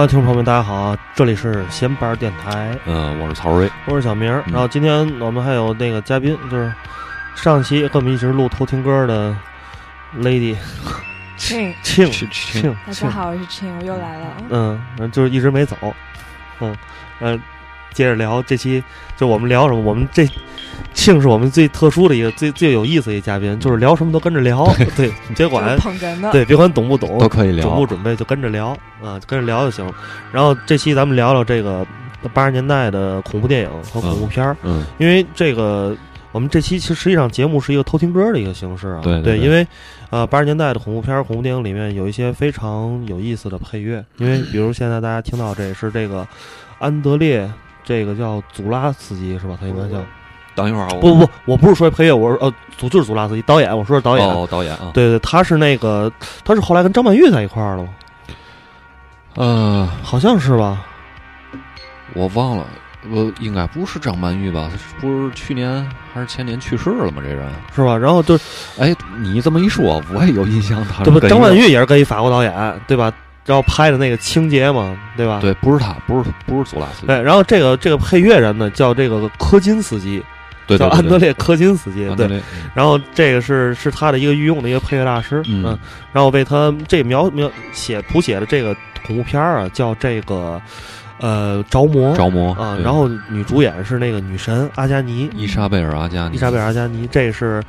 啊，听众朋友们，大家好啊！这里是闲班电台，嗯，我是曹瑞，我是小明然后今天我们还有那个嘉宾，就是上期跟我们一直录偷听歌的 Lady 庆，庆庆庆，大家好，我是庆，我又来了。嗯，就是一直没走，嗯，呃，接着聊这期，就我们聊什么？我们这庆是我们最特殊的一个、最最有意思的一个嘉宾，就是聊什么都跟着聊，对，你 别管捧哏的，对，别管懂不懂，都可以聊准不。准备就跟着聊啊，就跟着聊就行。然后这期咱们聊聊这个八十年代的恐怖电影和恐怖片儿，嗯因为这个我们这期其实实际上节目是一个偷听歌的一个形式啊。对对对因为呃八十年代的恐怖片儿、恐怖电影里面有一些非常有意思的配乐，因为比如现在大家听到这是这个安德烈。这个叫祖拉斯基是吧？他应该叫等一会儿啊，不不不，我不是说配乐，我是呃，祖就是祖拉斯基导演，我说是导演。哦，导演啊，对对，他是那个，他是后来跟张曼玉在一块儿了吗？呃，好像是吧？我忘了，我应该不是张曼玉吧？不是去年还是前年去世了吗？这人，是吧？然后就是哎，你这么一说，我也有印象，他这不张曼玉也是跟一法国导演对吧？然后拍的那个《情节》嘛，对吧？对，不是他，不是不是祖拉斯基，对。然后这个这个配乐人呢叫这个柯金斯基，对对对叫安德烈柯金斯基，对。然后这个是是他的一个御用的一个配乐大师，嗯然后为他这描描写谱写的这个恐怖片儿啊，叫这个呃着魔着魔啊。然后女主演是那个女神阿加尼，伊莎贝尔阿加尼，伊莎贝尔阿加尼，这是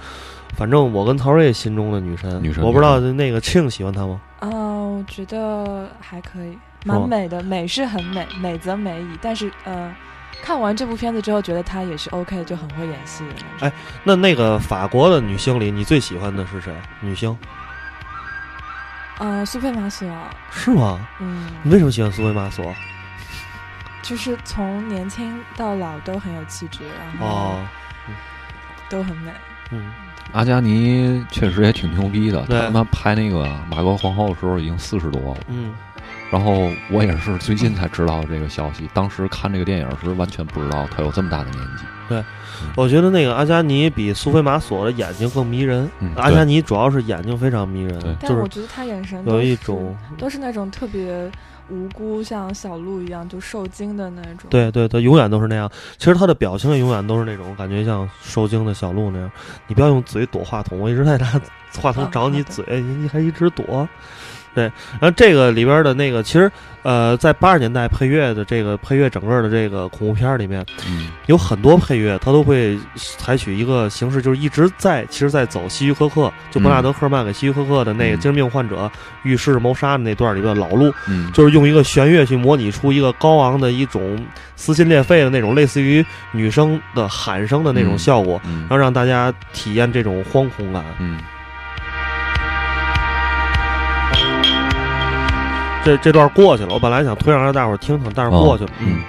反正我跟曹睿心中的女神，女神我不知道那个庆喜欢她吗？啊、我觉得还可以，吗蛮美的，美是很美，美则美矣。但是呃，看完这部片子之后，觉得她也是 OK，就很会演戏的那种。哎那那个法国的女星里，你最喜欢的是谁？女星呃，苏菲玛索，是吗？嗯，你为什么喜欢苏菲玛索？就是从年轻到老都很有气质，然后哦，都很美。嗯，阿加尼确实也挺牛逼的，对他妈拍那个马国皇后的时候已经四十多了。嗯，然后我也是最近才知道这个消息，当时看这个电影时完全不知道他有这么大的年纪。对我觉得那个阿加尼比苏菲玛索的眼睛更迷人。嗯，阿加尼主要是眼睛非常迷人对，就是但我觉得他眼神有一种都是那种特别无辜，像小鹿一样就受惊的那种。对对他，永远都是那样。其实他的表情也永远都是那种感觉像受惊的小鹿那样。你不要用嘴躲话筒，我一直在拿话筒啊找你嘴，你你还一直躲。对，然后这个里边的那个，其实呃，在八十年代配乐的这个配乐整个的这个恐怖片里面，嗯，有很多配乐，它都会采取一个形式，就是一直在其实在走希区柯克，就伯纳德·赫曼给希区柯克的那个嗯。精神病患者浴室谋杀的那段里边的老路，嗯，就是用一个弦乐去模拟出一个高昂的一种撕心裂肺的那种，类似于女生的喊声的那种嗯。效果，嗯。然后让大家体验这种惶恐感。嗯这这段过去了，我本来想推上让大伙儿听听，但是过去了。嗯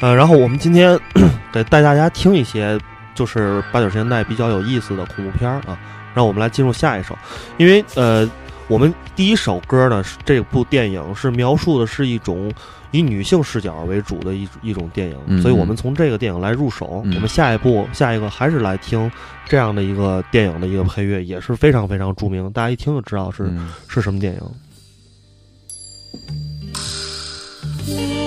呃，然后我们今天 给带大家听一些就是八九十年代比较有意思的恐怖片儿啊，让我们来进入下一首，因为呃，我们第一首歌呢是这部电影是描述的是一种以女性视角为主的一一种电影，嗯所以我们从这个电影来入手。嗯我们下一步下一个还是来听这样的一个电影的一个配乐，也是非常非常著名，大家一听就知道是、嗯是什么电影。Yeah.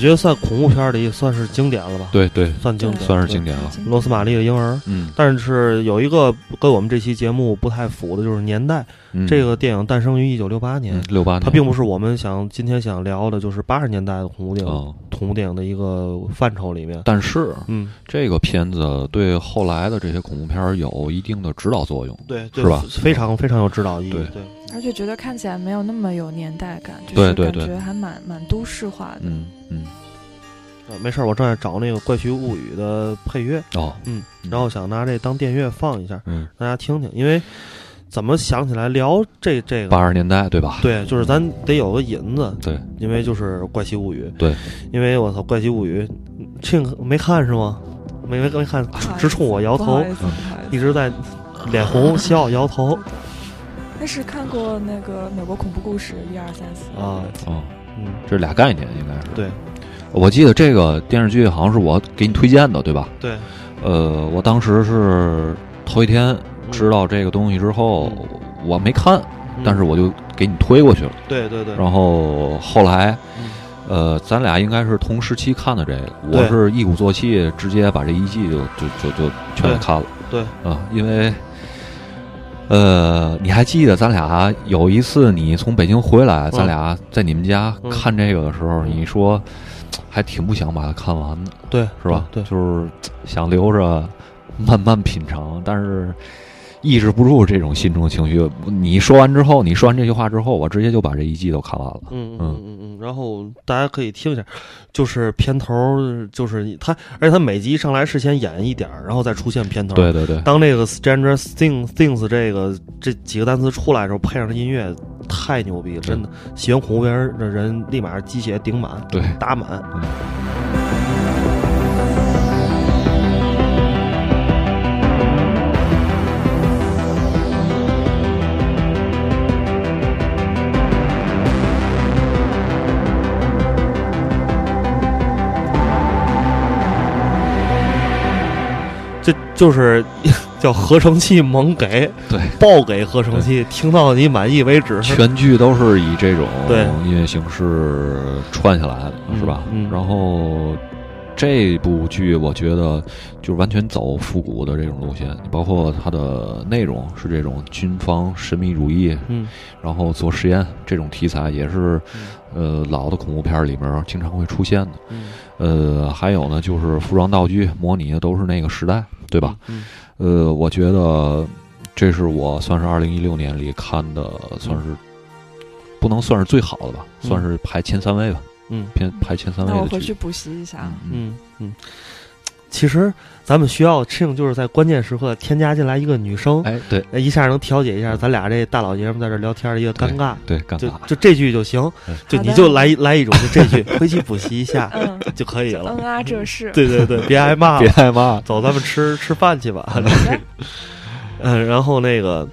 我觉得算恐怖片儿里算是经典了吧，对对，算经典，算是经典了。罗斯玛丽的婴儿。嗯，但是有一个跟我们这期节目不太符的，就是年代。嗯这个电影诞生于一九六八年，六八年，它并不是我们想今天想聊的，就是八十年代的恐怖电影、哦，恐怖电影的一个范畴里面。但是嗯，这个片子对后来的这些恐怖片儿有一定的指导作用。对，对是吧非常非常有指导意义。对对，而且觉得看起来没有那么有年代感，就是感对对对觉还蛮蛮都市化的。嗯嗯，呃没事儿，我正在找那个《怪奇物语》的配乐，哦，嗯，嗯然后想拿这当电乐放一下，嗯，大家听听。因为怎么想起来聊这这个？八十年代对吧？对，就是咱得有个引子，对，因为就是《怪奇物语》。对，因为我操，《怪奇物语》，庆没看是吗？没没没看直冲我摇头。一直在脸红笑摇头 但是看过那个美国恐怖故事一二三四啊，哦，嗯，这是俩概念，应该是。对我记得这个电视剧好像是我给你推荐的，对吧？对，呃，我当时是头一天知道这个东西之后，我没看，嗯。但是我就给你推过去了。对对对，然后后来，嗯。呃，咱俩应该是同时期看的这个，我是一鼓作气，直接把这一季就就就就全给看了。对，啊，因为。呃，你还记得咱俩有一次你从北京回来，咱俩在你们家嗯。看这个的时候，嗯。你说 还挺不想把它看完的，对，是吧？对，就是想留着慢慢品尝，但是抑制不住这种心中情绪。你说完之后，你说完这句话之后，我直接就把这一季都看完了。嗯嗯嗯嗯嗯，然后大家可以听一下，就是片头，就是他，而且他每集上来是先演一点，然后再出现片头。对，对对，当这个 Stranger Things Things 这个这几个单词出来的时候，配上这音乐，太牛逼了，真的！喜欢恐怖片的人立马鸡血顶满，对打满。这就是叫合成器猛给，对，爆给合成器，听到你满意为止。全剧都是以这种对。音乐形式串下来的，嗯是吧？嗯然后这部剧我觉得就完全走复古的这种路线，包括它的内容是这种军方神秘主义，嗯。然后做实验这种题材也是，呃，老的恐怖片儿里面经常会出现的。嗯，呃，还有呢，就是服装道具模拟的都是那个时代，对吧？嗯？呃，我觉得这是我算是二零一六年里看的，算是不能算是最好的吧，嗯算是排前三位吧，嗯偏排前三位的。那我回去补习一下。嗯嗯，嗯嗯，其实咱们需要庆就是在关键时刻添加进来一个女生，哎，对哎，一下能调解一下咱俩这大老爷们在这聊天的一个尴尬。对，尴就尬。就这句就行，就你就来来一种，就这句，回去补习一下嗯就可以了嗯。啊，这是对对对，别挨骂别挨骂，走，咱们吃吃饭去吧。嗯，然后那个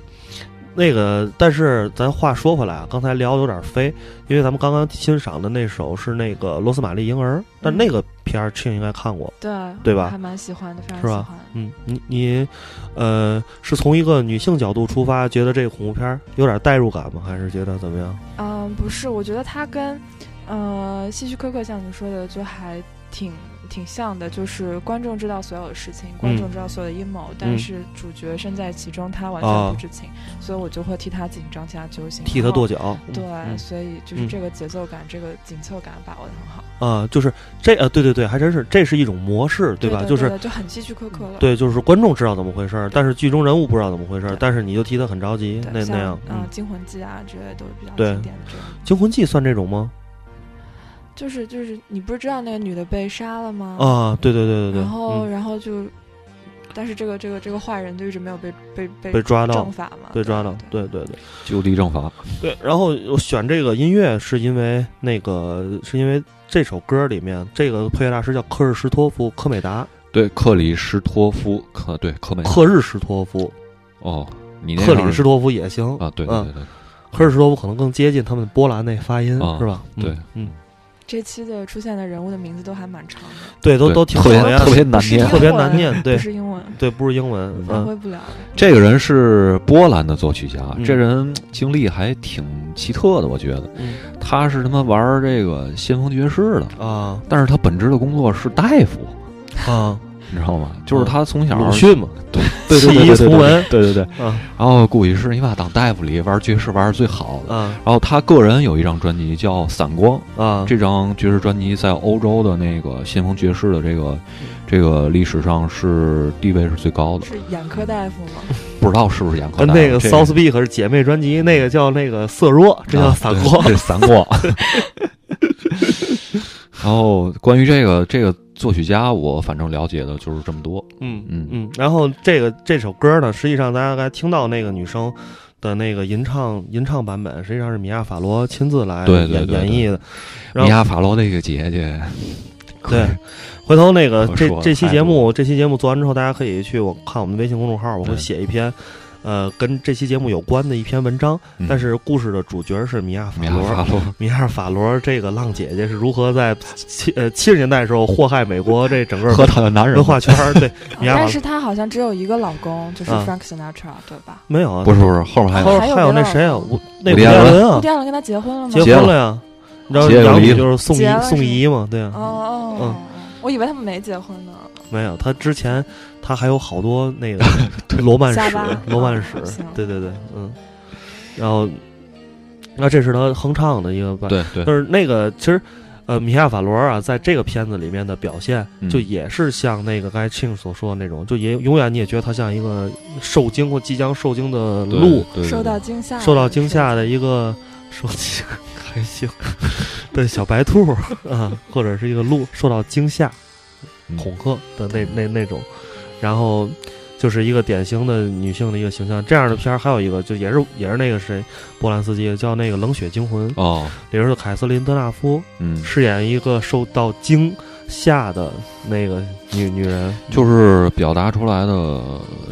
那个，但是咱话说回来啊，刚才聊得有点飞，因为咱们刚刚欣赏的那首是那个《罗斯玛丽婴儿》，但那个片儿庆应该看过。对对吧还蛮喜欢的，非常是吧喜欢。嗯，你你，呃，是从一个女性角度出发，觉得这个恐怖片儿有点代入感吗？还是觉得怎么样？嗯，不是，我觉得它跟呃希区柯克像你说的，就还挺挺像的，就是观众知道所有的事情，观众知道所有的阴谋，但是主角身在其中，他完全啊不知情，所以我就会替他紧张，替他揪心，替他跺脚？对，嗯所以就是嗯这个节奏感、这个紧凑感把握的很好，啊、就是这呃，对对对，还真是，这是一种模式，对吧？对就是就很希区柯克了。对，就是观众知道怎么回事儿，但是剧中人物不知道怎么回事儿，但是你就替他很着急，那那样。嗯，嗯，惊魂记》啊之类都是比较经典的这种。惊魂记算这种吗？就是就是，你不是知道那个女的被杀了吗？啊，对对对对对，然后、嗯然后就，但是这个这个这个坏人就一直没有被被被被抓到正法嘛，被抓到，对对对对就地正法。对。然后我选这个音乐是因为那个是因为这首歌里面这个配乐大师叫科日什托夫科美达，对，克里什托夫，克对克美克日什托夫，哦，你那克里什托夫也行啊，对对嗯对对，科日什托夫可能更接近他们波兰那发音啊是吧？嗯对，嗯，这期的出现的人物的名字都还蛮长的，对，都都挺特别特别难念。特别难念对。不是英文，对，不是英文，发嗯挥不了。这个人是波兰的作曲家，嗯。这人经历还挺奇特的，我觉得嗯。他是他妈玩这个先锋爵士的，啊。但是他本职的工作是大夫，啊，你知道吗？就是他从小鲁迅嘛，对 对对弃医对对从文对对对，啊然后估计是你把他当大夫里玩爵士玩的最好的。啊然后他个人有一张专辑叫《散光》，啊，这张爵士专辑在欧洲的那个先锋爵士的这个这个历史上是地位是最高的，是眼科大夫吗？不知道是不是眼科大夫。跟那个这 South Beat 是姐妹专辑，那个叫那个色弱，这叫啊散光散光。然后关于这个这个作曲家，我反正了解的就是这么多。嗯嗯嗯，然后这个这首歌呢，实际上大家刚才听到那个女生的那个吟唱吟唱版本，实际上是米娅法罗亲自来对对演对对演绎的。米后娅法罗那个姐姐，对，回头那个这这期节目这期节目做完之后，大家可以去我看我们的微信公众号，我会写一篇。呃，跟这期节目有关的一篇文章，嗯但是故事的主角是米娅法米娅罗。法罗，米娅法罗这个浪姐姐是如何在七呃七十年代的时候祸害美国这整个 和她的男人文化圈？对，米娅法罗但是她好像只有一个老公，就是啊 Frank Sinatra，对吧？没有啊，不是不是，后面还有还有还有那谁啊，吴那伍伍迪艾伦啊伍迪，艾伦跟他结婚了吗？结婚了呀。你知道结了离了养女就是宋怡宋怡嘛？对啊，哦哦，嗯我以为他们没结婚呢。没有，他之前他还有好多那个 罗曼史，罗曼哦史，对对对，嗯。然后，那这是他哼唱的一个版，对对但是那个其实。呃，米娅法罗啊，在这个片子里面的表现，嗯就也是像那个刚才庆所说的那种，就也永远你也觉得他像一个受惊或即将受惊的鹿，受到惊吓，受到惊吓的一个受惊还行的小白兔啊，或者是一个鹿受到惊吓、嗯。恐吓的那那那种，然后就是一个典型的女性的一个形象。这样的片儿还有一个，就也是也是那个谁，波兰斯基叫那个《冷血惊魂》，哦，里边是凯瑟琳·德纳夫嗯，饰演一个受到惊吓的那个女女人，就是表达出来的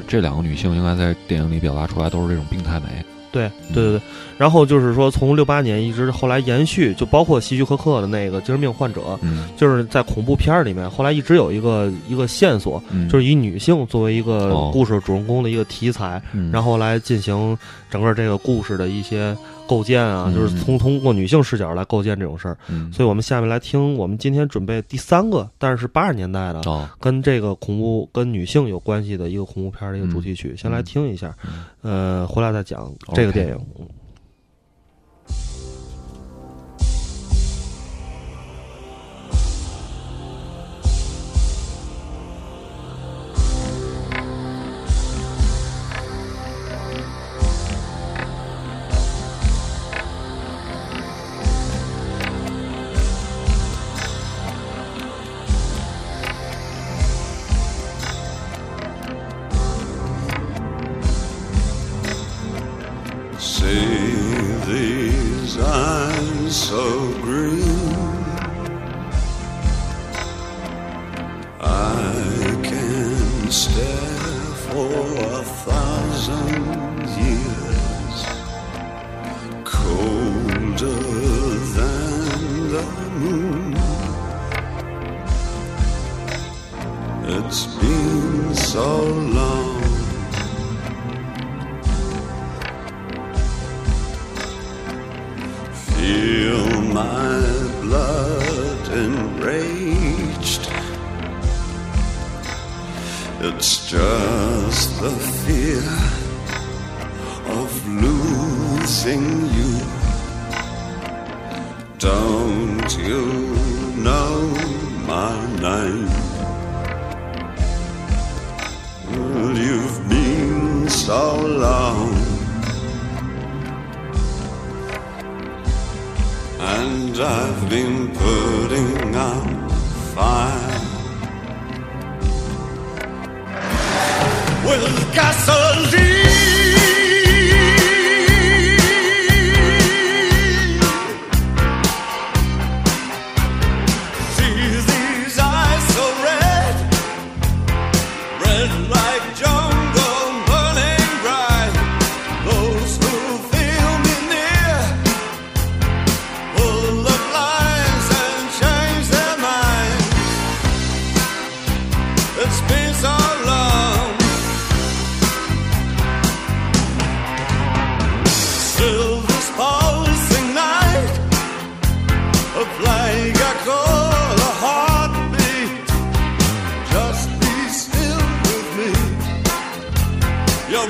这两个女性，应该在电影里表达出来都是这种病态美。对对对对，然后就是说，从六八年一直后来延续，就包括希区柯克的那个精神病患者，嗯，就是在恐怖片儿里面，后来一直有一个一个线索，嗯。就是以女性作为一个哦。故事主人公的一个题材，嗯。然后来进行整个这个故事的一些构建啊，嗯就是从通过女性视角来构建这种事儿。嗯，所以我们下面来听我们今天准备第三个，但是是八十年代的，哦，跟这个恐怖跟女性有关系的一个恐怖片儿的一个主题曲，先来听一下，嗯。呃，回来再讲这个电影。See these eyes so green.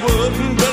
wouldn't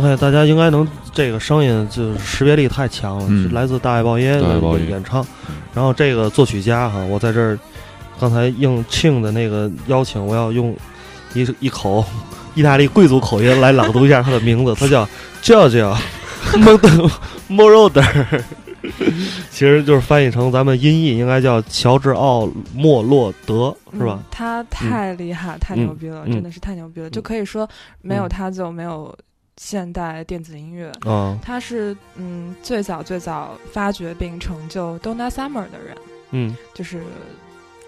，OK，大家应该能这个声音就是识别力太强了，嗯。是来自大爱报耶的演唱。然后这个作曲家哈，我在这儿刚才应庆的那个邀请，我要用一一口 意大利贵族口音来朗读一下他的名字，他叫 Giorgio m o d Moroder，其实就是翻译成咱们音译应该叫乔治奥莫洛德，是吧？嗯？他太厉害，太牛逼了，嗯。真的是太牛逼了，就可以说没有他就没有现代电子音乐。嗯，他是嗯最早最早发掘并成就 Donna Summer 的人，嗯，就是，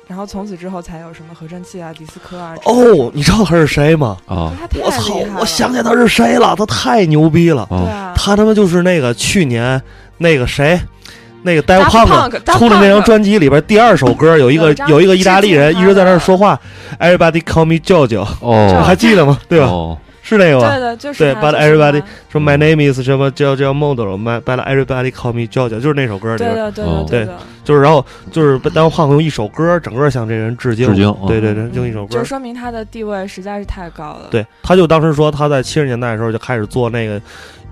然后从此之后才有什么合成器啊、迪斯科啊。哦，你知道他是谁吗？啊我操我想起来他是谁了，他太牛逼了。对啊啊，他他妈就是那个去年那个谁，那个 Punk，Daft 出的那张专辑里边第二首歌有一个有一个意大利人一直在那儿说话，Everybody call me JoJo，哦，还记得吗？对吧？哦是那个吗？对的，就是对 but 就是 everybody- 说 My name is 什么 JoJo Model，My but everybody call me JoJo，就是那首歌里边，对的，对哦的，对的，就是然后就是当胖子用一首歌整个向这人致敬，致敬对对对，嗯用一首歌就。说明他的地位实在是太高了。对，他就当时说他在七十年代的时候就开始做那个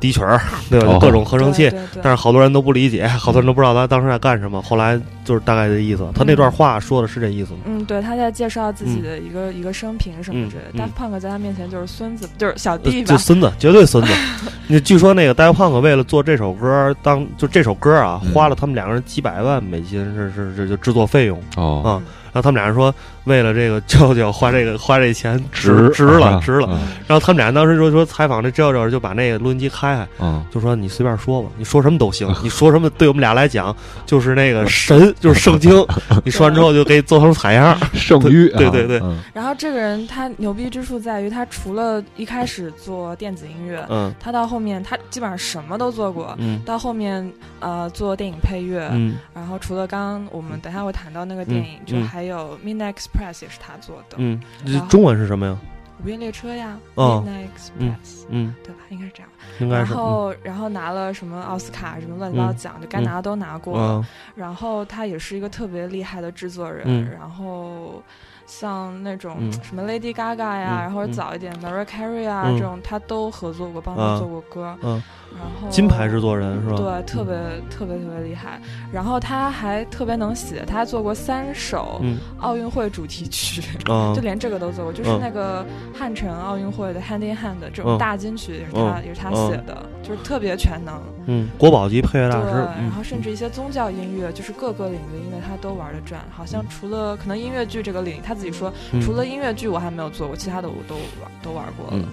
低曲儿，对吧？哦各种合成器但是好多人都不理解，好多人都不知道他当时在干什么。后来就是大概的意思，他那段话说的是这意思吗？嗯，对，他在介绍自己的一个、一个生平什么之类的。嗯嗯 Daft Punk 在他面前就是孙子，就是小弟吧就。孙子，绝对孙子。那据说那个 Daft Punk 为了做这首歌，当就这首歌啊，嗯花了他们两个人几百万美金，是是是就制作费用。哦，啊然后他们俩人说，为了这个 JoJo 花这个花这钱值值值了啊值了。嗯然后他们俩当时说说采访这 JoJo 就把那个录音机开开，嗯，就说你随便说吧，你说什么都行，你说什么对我们俩来讲就是那个神，就是圣经。你说完之后就给做成采样。圣谕，对对对嗯然后这个人他牛逼之处在于，他除了一开始做电子音乐，嗯他到后面他基本上什么都做过。嗯到后面，呃，做电影配乐，嗯然后除了刚刚我们等下会谈到那个电影，嗯就嗯还有 Midnight Express 也是他做的，嗯，这中文是什么呀？午夜列车呀、哦 Midnight Express，、嗯，对吧？应该是这样。应该是。然后，然后拿了什么奥斯卡什么乱七八糟奖，就该拿的都拿过了。嗯然后他也是一个特别厉害的制作人，嗯然后像那种嗯什么 Lady Gaga 呀，嗯然后早一点 Mariah Carey 啊、嗯这种，他都合作过，帮啊他做过歌。嗯，然后金牌制作人是吧？对，特别特别特别厉害。然后他还特别能写，他还做过三首嗯奥运会主题曲，啊 就连这个都做过。就是嗯那个汉城奥运会的《Hand in Hand》这嗯种大金曲也是他嗯也是他写的，就是特别全能。嗯，国宝级配乐大对，师。然嗯后甚至一些宗教音乐，就是各个领域的音乐他都玩得转。好像除了可能音乐剧这个领域，他自己说，嗯除了音乐剧我还没有做过，其他的我都玩都玩过了。嗯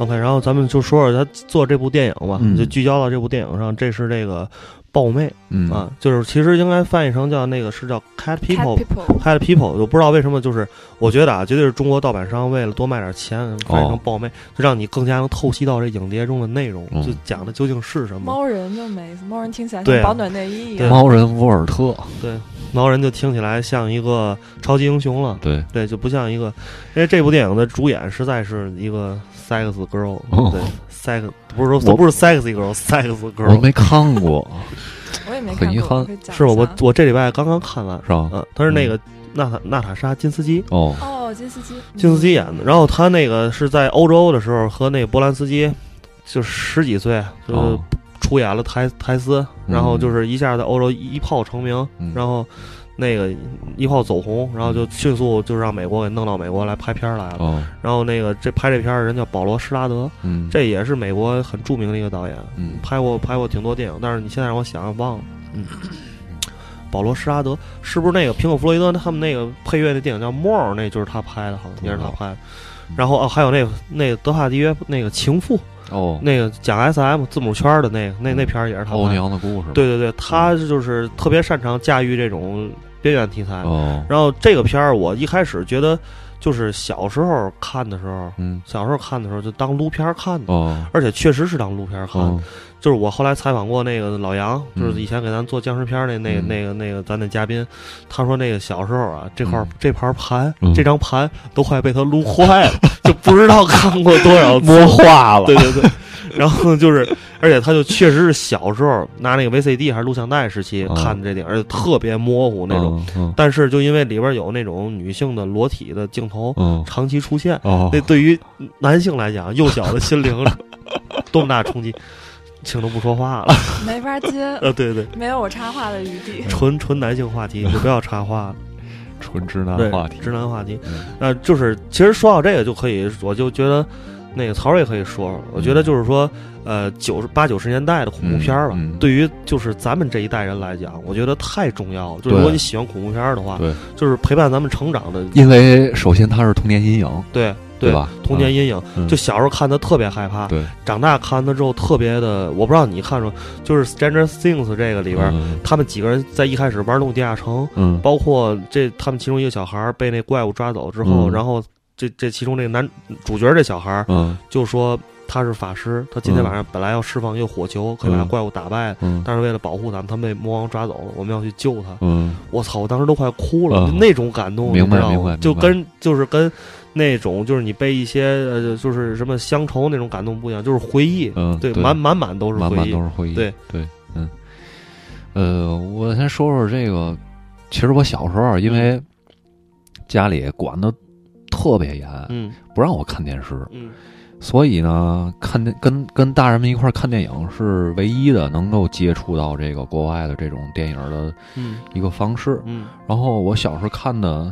OK，然后咱们就说说他做这部电影吧，嗯就聚焦到这部电影上。这是这个豹妹嗯啊，就是其实应该翻译成叫那个是叫 Cat Cat People。People，Cat People，我不知道为什么，就是我觉得啊，绝对是中国盗版商为了多卖点钱，翻译成豹妹，就让你更加能透析到这影碟中的内容，嗯就讲的究竟是什么。猫人就没意思，猫人听起来像保暖内衣一对样。猫人沃尔特，对，猫人就听起来像一个超级英雄了，对，对，就不像一个，因为这部电影的主演实在是一个 sex girl，、哦对，sex 不是说我不是 sexy girl，sex 我 girl，我没看过，我也没看过，很遗憾。是吧我我这礼拜刚刚看完，是吧？嗯，他是那个娜塔娜塔莎金斯基，哦，哦，金斯基，金斯基演的，然后他那个是在欧洲的时候和那个波兰斯基就十几岁就哦，出演了台台斯，然后嗯。就是一下在欧洲一炮成名，嗯。然后那个一炮走红，然后就迅速就让美国给弄到美国来拍片儿来了。哦，然后那个这拍这片儿的人叫保罗施拉德，嗯，这也是美国很著名的一个导演，嗯拍过拍过挺多电影，但是你现在让我想想忘了。嗯，保罗施拉德是不是那个苹果弗洛伊德他们那个配乐那电影叫《More》，那就是他拍的，好像也是他拍的。然后哦，还有那个那个德帕迪约那个情妇，哦，那个讲 SM 字母圈的那个那那片儿也是他欧拍的。娘的故事，对对对，他就是特别擅长驾驭这种边缘题材。哦，然后这个片儿我一开始觉得，就是小时候看的时候，嗯，小时候看的时候就当撸片儿看的，哦，而且确实是当撸片儿看。哦，就是我后来采访过那个老杨，嗯。就是以前给咱做僵尸片儿那那个嗯。那个那个咱那嘉宾，他说那个小时候啊，这块这盘盘嗯。这张盘都快被他撸坏了，就不知道看过多少次。摸化了，对对对，然后就是，而且他就确实是小时候拿那个 VCD 还是录像带时期嗯看的这电影，而且特别模糊那种。但是就因为里边有那种女性的裸体的镜头嗯，长期出现，哦那，对于男性来讲，幼小的心灵多么大冲击，请都不说话了。没法接，呃，对对，没有我插话的余地。纯纯男性话题，就不要插话了。纯直男话题，直男话题嗯。那就是其实说到这个就可以，我就觉得那个曹睿可以说说。我觉得就是说，呃，九十八九十年代的恐怖片儿吧，嗯嗯对于就是咱们这一代人来讲，我觉得太重要了。就是如果你喜欢恐怖片儿的话，对，就是陪伴咱们成长的，因为首先它是童年阴影，对对吧？童年阴影，嗯就小时候看的特别害怕，对，长大看的之后特别的，我不知道你看着，就是《Stranger Things》这个里边，嗯他们几个人在一开始玩弄地下城，嗯，包括这他们其中一个小孩儿被那怪物抓走之后，嗯然后这这其中这个男主角这小孩儿嗯。就说他是法师，他今天晚上本来要释放一个火球，可以把怪物打败，嗯。但是为了保护咱们，他被魔王抓走了，我们要去救他。嗯。我操！我当时都快哭了，那种感动，明白明白就跟就是跟那种就是你被一些呃就是什么乡愁那种感动不一样，就是回忆，嗯，对，满满满都是满满回忆，都是回忆，对对，嗯，呃，我先说说这个，其实我小时候因为家里管的特特别严，嗯不让我看电视。嗯所以呢，看电跟跟大人们一块儿看电影是唯一的能够接触到这个国外的这种电影的嗯一个方式。嗯然后我小时候看的，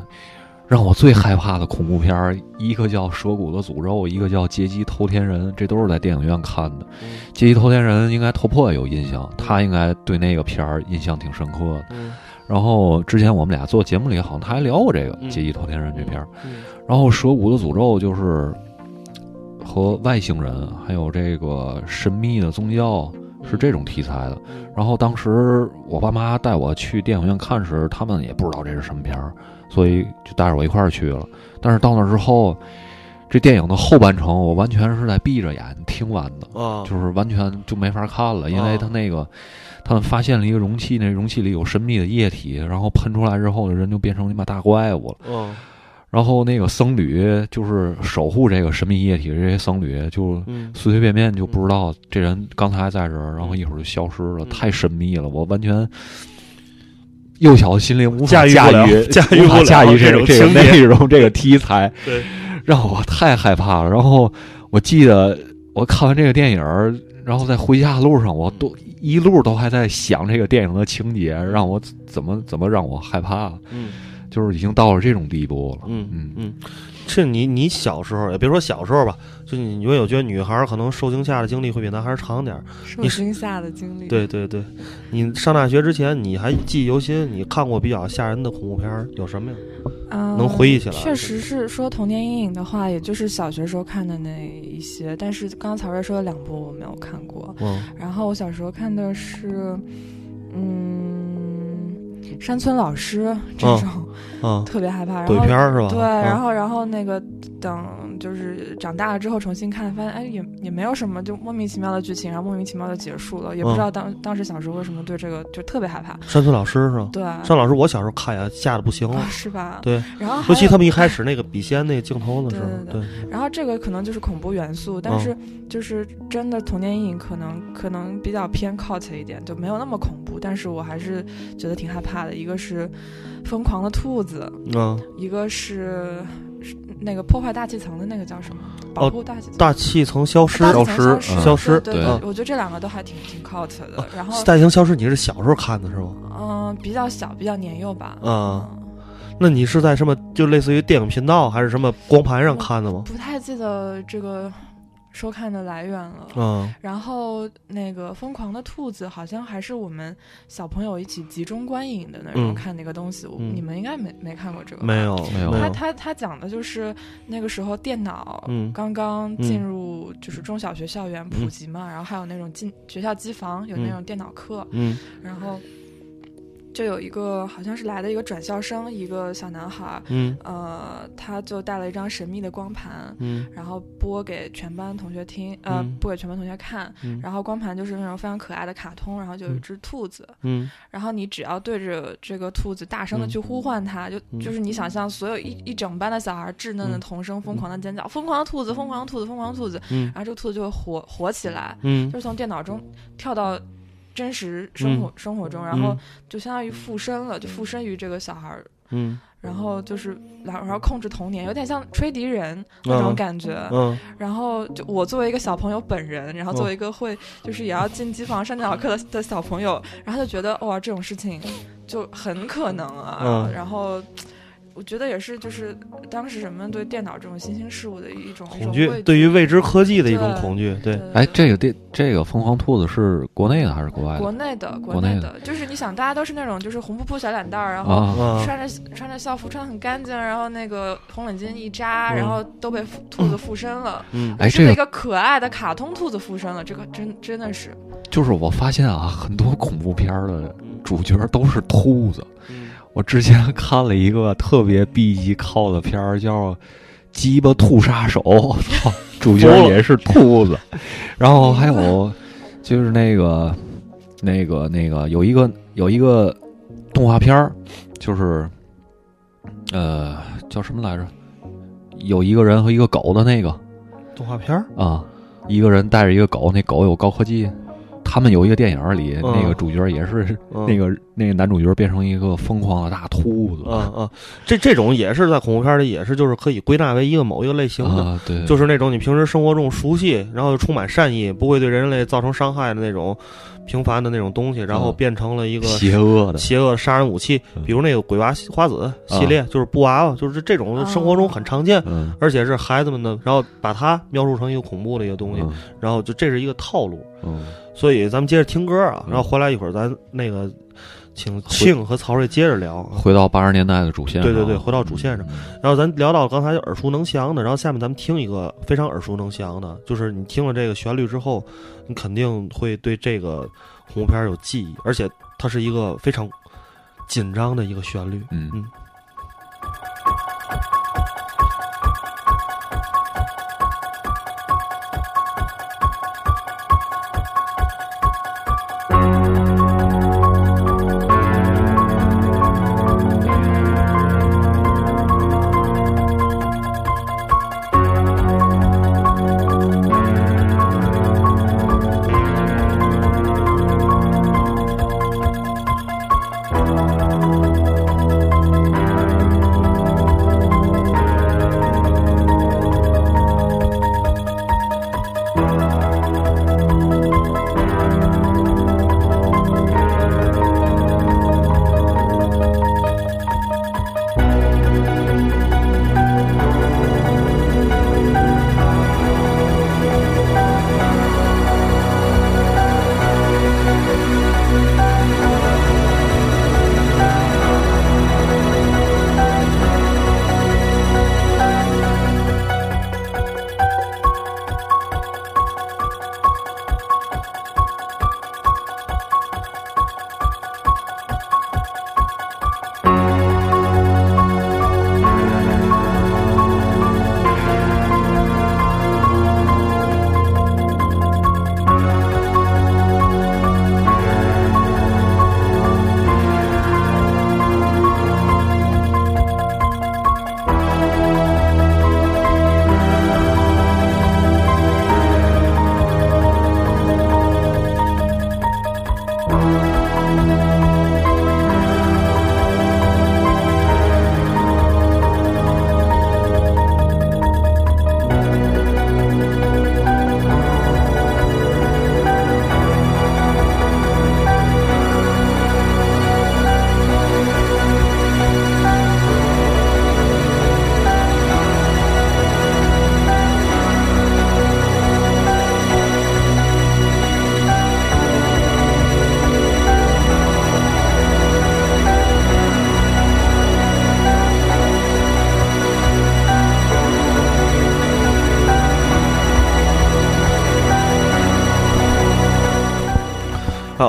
让我最害怕的恐怖片儿，一个叫《蛇骨的诅咒》，一个叫《劫机偷天人》，这都是在电影院看的。嗯《劫机偷天人》应该头破有印象，他应该对那个片儿印象挺深刻的。嗯然后之前我们俩做节目里好像他还聊过这个嗯《劫机偷天人》这片儿。嗯然后《蛇骨的诅咒》就是和外星人还有这个神秘的宗教是这种题材的。嗯然后当时我爸妈带我去电影院看时，他们也不知道这是什么片儿，所以就带着我一块儿去了。但是到那之后，这电影的后半程我完全是在闭着眼听完的，啊，就是完全就没法看了，因为哦他那个。他们发现了一个容器，那容器里有神秘的液体，然后喷出来之后，人就变成你妈大怪物了。嗯。然后那个僧侣就是守护这个神秘液体的这些僧侣，就嗯。随随便便就不知道这人刚才在这儿，然后一会儿就消失了，嗯。太神秘了，我完全幼小的心灵无法驾驭不了驭驾驭 无法驾驭这种这个内容这个题材，对，让我太害怕了。然后我记得我看完这个电影儿，然后在回家的路上，我都一路都还在想这个电影的情节，让我怎么怎么让我害怕，嗯。就是已经到了这种地步了。嗯嗯。嗯，是你你小时候也别说小时候吧，就你因为我觉得女孩可能受惊吓的经历会比男孩长点儿。受惊吓的经历。，对对对，你上大学之前你还记忆犹新，你看过比较吓人的恐怖片有什么呀？嗯，能回忆起来确实是说童年阴影的话，也就是小学时候看的那一些。但是刚刚曹睿说的两部我没有看过。嗯然后我小时候看的是，嗯，山村老师这嗯种、嗯，特别害怕。然鬼片儿是吧？对，啊然后然后那个等就是长大了之后重新看，发现哎也也没有什么就莫名其妙的剧情，然后莫名其妙的结束了，也不知嗯道当、当时小时候为什么对这个就特别害怕。山村老师是吧？对，山村老师，我小时候看呀，吓得不行了啊。是吧？对，然后尤其他们一开始那个笔仙那个镜头的时候，对对，然后这个可能就是恐怖元素，但是就是真的童年阴影可能可能比较偏 cult 一点，就没有那么恐怖，但是我还是觉得挺害怕的。一个是疯狂的兔子，嗯，一个是是那个破坏大气层的那个叫什么？保护大气层。大气层消失，消失消失，对对对，我觉得这两个都还挺挺 cult 的。然后，大气层消失，你是小时候看的是吗？嗯，比较小，比较年幼吧。啊嗯那你是在什么就类似于电影频道还是什么光盘上看的吗？不太记得这个收看的来源了。嗯。然后那个疯狂的兔子好像还是我们小朋友一起集中观影的那种嗯。看那个东西，嗯。你们应该没没看过这个吧？没有没有。他他他讲的就是那个时候电脑嗯。刚刚进入就是中小学校园普嗯及嘛，然后还有那种进学校机房有那种电脑课，嗯。然后就有一个好像是来的一个转校生，一个小男孩，嗯。呃，他就带了一张神秘的光盘，嗯。然后播给全班同学听，呃，嗯。播给全班同学看。嗯。然后光盘就是那种非常可爱的卡通，然后就有一嗯只兔子，嗯。然后你只要对着这个兔子大声的嗯去呼唤它，就嗯。就是你想象所有一一整班的小孩稚嫩的嗯。童声疯狂的尖叫，疯狂的兔子，疯狂的兔子，疯狂的兔子，嗯。然后这个兔子就会活活起来，嗯。就是从电脑中跳到真实生活、生活中，然后就相当于附身了，就附身于这个小孩儿。嗯然后就是，然后然后控制童年，有点像吹笛人那种嗯感觉。嗯然后就我作为一个小朋友本人，然后作为一个会就是也要进机房上电脑课的的小朋友，然后就觉得哇这种事情就很可能啊。嗯然后我觉得也是就是当时人们对电脑这种新兴事物的一种恐惧对于未知科技的一种恐惧，对对哎，这个电这个疯狂兔子是国内的还是国外的？国内的国内内的，就是你想大家都是那种就是红扑扑小脸蛋儿，然后穿着穿着校服，穿的很干净，然后那个红领巾一扎，嗯然后都被兔子附身了。嗯哎，是被一这个个可爱的卡通兔子附身了，这个真真的是，就是我发现啊，很多恐怖片儿的主角都是兔子。嗯我之前看了一个特别 B 级靠的片儿，叫《鸡巴兔杀手》，操，主角也是 兔子。然后还有就是那个那个那个有一个有一个动画片儿，就是呃叫什么来着？有一个人和一个狗的那个动画片儿啊，一个人带着一个狗，那狗有高科技，他们有一个电影里，嗯。那个主角也是嗯。那个那个男主角变成一个疯狂的大秃子。啊啊，这这种也是在恐怖片里也是就是可以归纳为一个某一个类型的，啊，对，就是那种你平时生活中熟悉，然后又充满善意，不会对人类造成伤害的那种平凡的那种东西，然后嗯。变成了一个邪恶的，邪恶的杀人武器，嗯。比如那个鬼娃花子系列，就是布娃娃，就是这种生活中很常见。嗯。而且是孩子们的，然后把它描述成一个恐怖的一个东西，嗯。然后就这是一个套路，嗯，所以咱们接着听歌啊，嗯。然后回来一会儿咱那个请庆和曹睿接着聊啊。回到八十年代的主线上，对对对回到主线上。嗯，然后咱聊到刚才就耳熟能详的，然后下面咱们听一个非常耳熟能详的，就是你听了这个旋律之后，你肯定会对这个恐怖片有记忆，而且它是一个非常紧张的一个旋律。嗯。嗯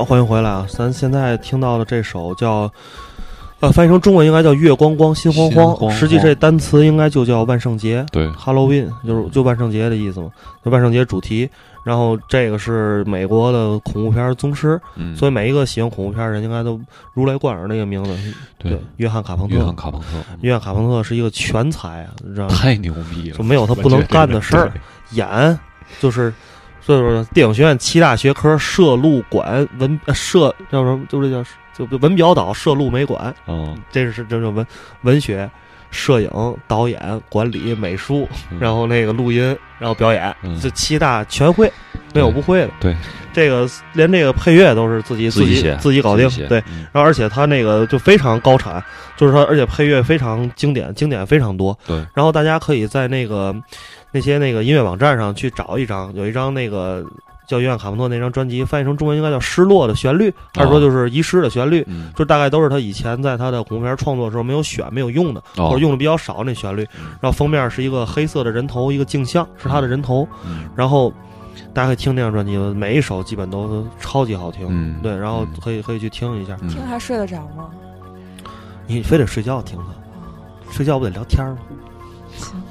欢迎回来啊！咱现在听到的这首叫，呃，翻译成中文应该叫《月光光心慌慌》，实际这单词应该就叫万圣节对，（Halloween），就是就万圣节的意思嘛，就万圣节主题。然后这个是美国的恐怖片宗师，嗯，所以每一个喜欢恐怖片的人应该都如雷贯耳那个名字。对，约翰卡彭特。约翰卡彭特，约翰卡彭特是一个全才啊，你知道吗？太牛逼了，就没有他不能干的事儿。演就是，所以说电影学院七大学科：摄录管文呃摄叫什么？就是叫就就文表导摄录美馆，哦，这是这叫文文学、摄影、导演、管理、美术，嗯然后那个录音，然后表演，嗯这七大全会，没有不会的。对，这个连这个配乐都是自己己自己写自己搞定对。嗯然后而且他那个就非常高产，就是说，而且配乐非常经典，经典非常多。对。然后大家可以在那个那些那个音乐网站上去找一张，有一张那个叫约翰卡彭特那张专辑，翻译成中文应该叫《失落的旋律》，还是说就是遗失的旋律？嗯，就大概都是他以前在他的恐怖片创作的时候没有选、没有用的，哦或者用的比较少那旋律。然后封面是一个黑色的人头，一个镜像是他的人头。嗯然后大家可以听那张专辑，每一首基本都超级好听。嗯对，然后嗯可以可以去听一下。嗯听还睡得着吗？你非得睡觉听它，睡觉不得聊天吗？行，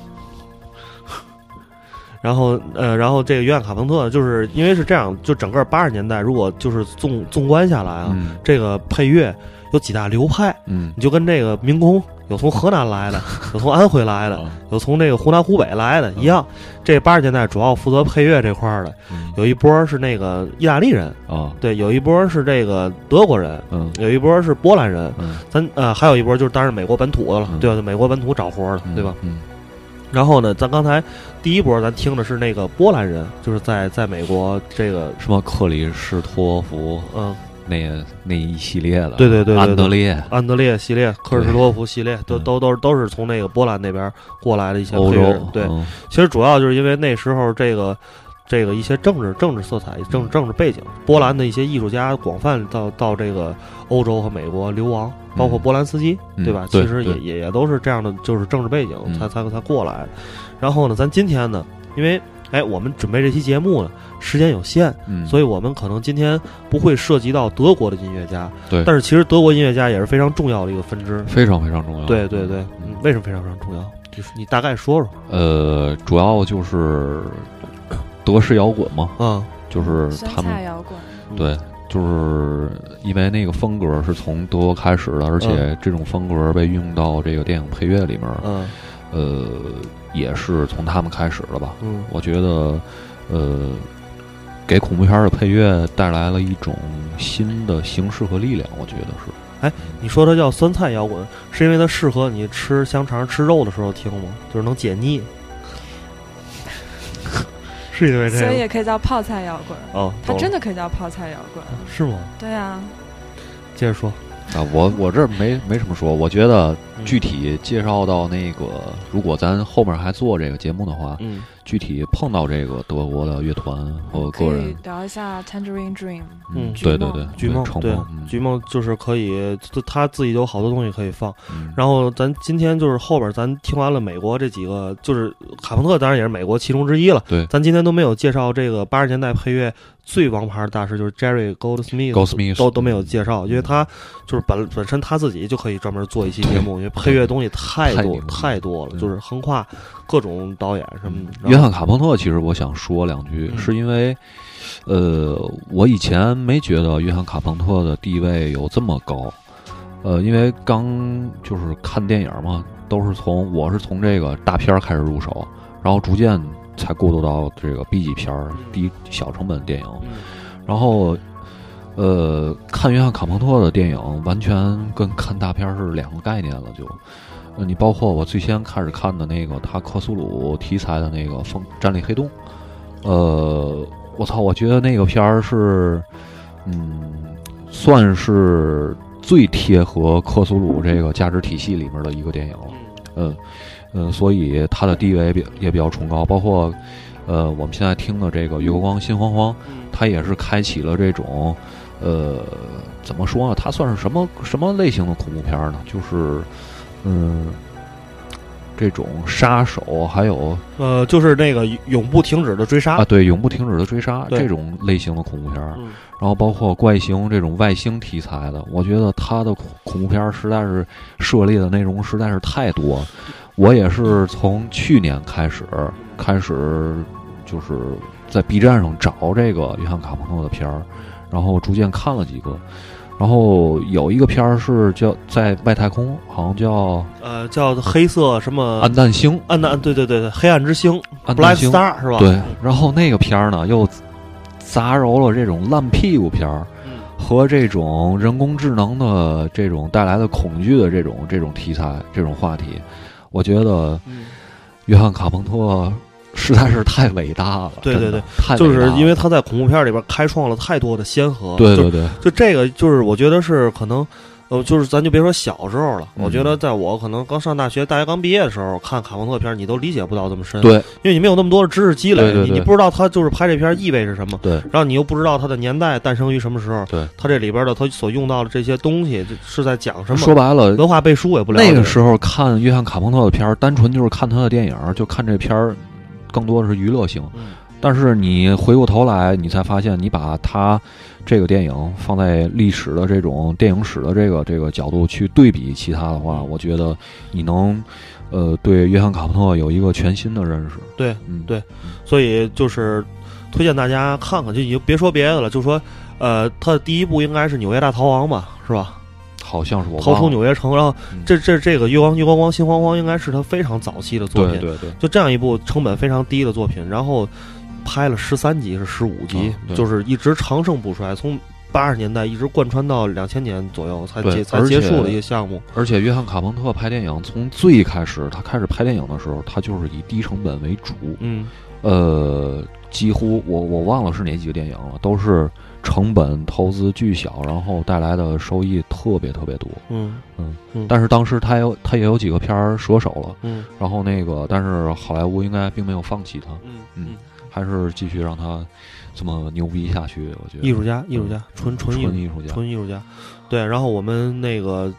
然后呃，然后这个约翰卡彭特就是因为是这样，就整个八十年代，如果就是纵纵观下来啊，嗯这个配乐有几大流派，嗯你就跟这个民工有从河南来的，有从安徽来的，啊有从这个湖南湖北来的，一样。这八十年代主要负责配乐这块儿的，嗯有一波是那个意大利人，啊对，有一波是这个德国人，嗯有一波是波兰人，嗯咱呃还有一波就是当然美国本土的了，嗯对吧？美国本土找活的，嗯对吧？？嗯然后呢，咱刚才第一波咱听的是那个波兰人，就是在在美国这个什么克里斯托弗嗯那个那一系列的，对对对对对安德烈安德烈系列、科尔什托夫系列，都嗯都都都是从那个波兰那边过来的一些欧洲配乐人。对，嗯其实主要就是因为那时候这个这个一些政治政治色彩、政政治背景，波兰的一些艺术家广泛到到这个欧洲和美国流亡，包括嗯波兰斯基，嗯对吧？对其实也也也都是这样的，就是政治背景嗯才才才过来的。然后呢，咱今天呢，因为哎，我们准备这期节目呢，时间有限，嗯，所以我们可能今天不会涉及到德国的音乐家，对但是其实德国音乐家也是非常重要的一个分支。非常非常重要。对对对，嗯，为什么非常非常重要？就是你大概说说呃，主要就是德式摇滚嘛，嗯，就是他们摇滚，对，就是因为那个风格是从德国开始的，而且这种风格被运用到这个电影配乐里面，嗯呃，也是从他们开始的吧。嗯我觉得，呃，给恐怖片的配乐带来了一种新的形式和力量，我觉得是。哎你说它叫酸菜摇滚，是因为它适合你吃香肠、吃肉的时候听吗？就是能解腻。是因为这个所以也可以叫泡菜摇滚。哦，它真的的可以叫泡菜摇滚。是吗？对啊，接着说，啊，我我这没没什么说，我觉得嗯具体介绍到那个，如果咱后面还做这个节目的话，嗯。具体碰到这个德国的乐团和可以个人，聊一下 Tangerine Dream。嗯对对对，菊梦对成梦，嗯。菊梦就是可以，就他自己有好多东西可以放。嗯。然后咱今天就是后边咱听完了美国这几个，就是卡朋特当然也是美国其中之一了。对。咱今天都没有介绍这个八十年代配乐最王牌的大师，就是 Jerry Goldsmith，Goldsmith 都都没有介绍，因为他就是本本身他自己就可以专门做一期节目，因为配乐东西太多太太多了，就是横跨各种导演什么的。约翰卡朋特，其实我想说两句，嗯。是因为，呃，我以前没觉得约翰卡朋特的地位有这么高，呃，因为刚就是看电影嘛，都是从我是从这个大片儿开始入手，然后逐渐才过渡到这个 B 级片儿、低小成本电影，嗯。然后。呃，看约翰卡朋特的电影完全跟看大片是两个概念了，就，呃，你包括我最先开始看的那个他克苏鲁题材的那个《风战栗黑洞》，呃，我操，我觉得那个片儿是，嗯，算是最贴合克苏鲁这个价值体系里面的一个电影，嗯，嗯，所以它的地位也比也比较崇高，包括，呃，我们现在听的这个《月光心慌慌》，它也是开启了这种，呃，怎么说呢？它算是什么什么类型的恐怖片儿呢？就是，嗯，这种杀手，还有呃，就是那个永不停止的追杀啊，。对，永不停止的追杀这种类型的恐怖片儿，嗯然后包括怪形这种外星题材的，我觉得它的恐恐怖片儿实在是涉猎的内容实在是太多。我也是从去年开始开始，就是在 B 站上找这个约翰卡朋特的片儿，然后逐渐看了几个。然后有一个片儿是叫在外太空，好像叫呃，叫黑色什么暗淡星，暗淡，对对对对，黑暗之星，Black 暗淡星。Star 是吧？对，然后那个片儿呢，又杂糅了这种烂屁股片儿嗯。和这种人工智能的这种带来的恐惧的这种这种题材、这种话题，我觉得嗯，约翰卡彭特实在是太伟大了。对对对太伟就是因为他在恐怖片里边开创了太多的先河。对对对，就这个，就是我觉得是可能，呃，就是咱就别说小时候了，嗯我觉得在我可能刚上大学、大学刚毕业的时候看卡朋特片，你都理解不到这么深，，对因为你没有那么多的知识积累，你你不知道他就是拍这片意味着什么，对然后你又不知道他的年代诞生于什么时候，对，它这里边的他所用到的这些东西是在讲什么，说白了，文化背书也不了解。那个时候看约翰卡朋特的片儿，单纯就是看他的电影，就看这片儿，更多的是娱乐性。嗯但是你回过头来，你才发现，你把它这个电影放在历史的这种电影史的这个这个角度去对比其他的话，我觉得你能，呃，对约翰卡朋特有一个全新的认识。对嗯，对所以就是推荐大家看看，就你就别说别的了，就说呃，他的第一部应该是《纽约大逃亡》吧，是吧？好像是我逃出纽约城，然后嗯。这这这个月光月光光心慌慌应该是他非常早期的作品，对对对，就这样一部成本非常低的作品，然后拍了十三集是十五集，就是一直长盛不衰，从八十年代一直贯穿到两千年左右才结才结束的一个项目。而且约翰卡彭特拍电影从最开始他开始拍电影的时候，他就是以低成本为主，嗯。呃，几乎我我忘了是哪几个电影了，都是成本投资巨小，然后带来的收益特别特别多。嗯嗯但是当时他有他也有几个片儿折手了，嗯。然后那个但是好莱坞应该并没有放弃他，嗯嗯还是继续让他这么牛逼下去。我觉得。艺术家，艺术家，纯纯艺纯艺术家，纯艺术家。对，然后我们那个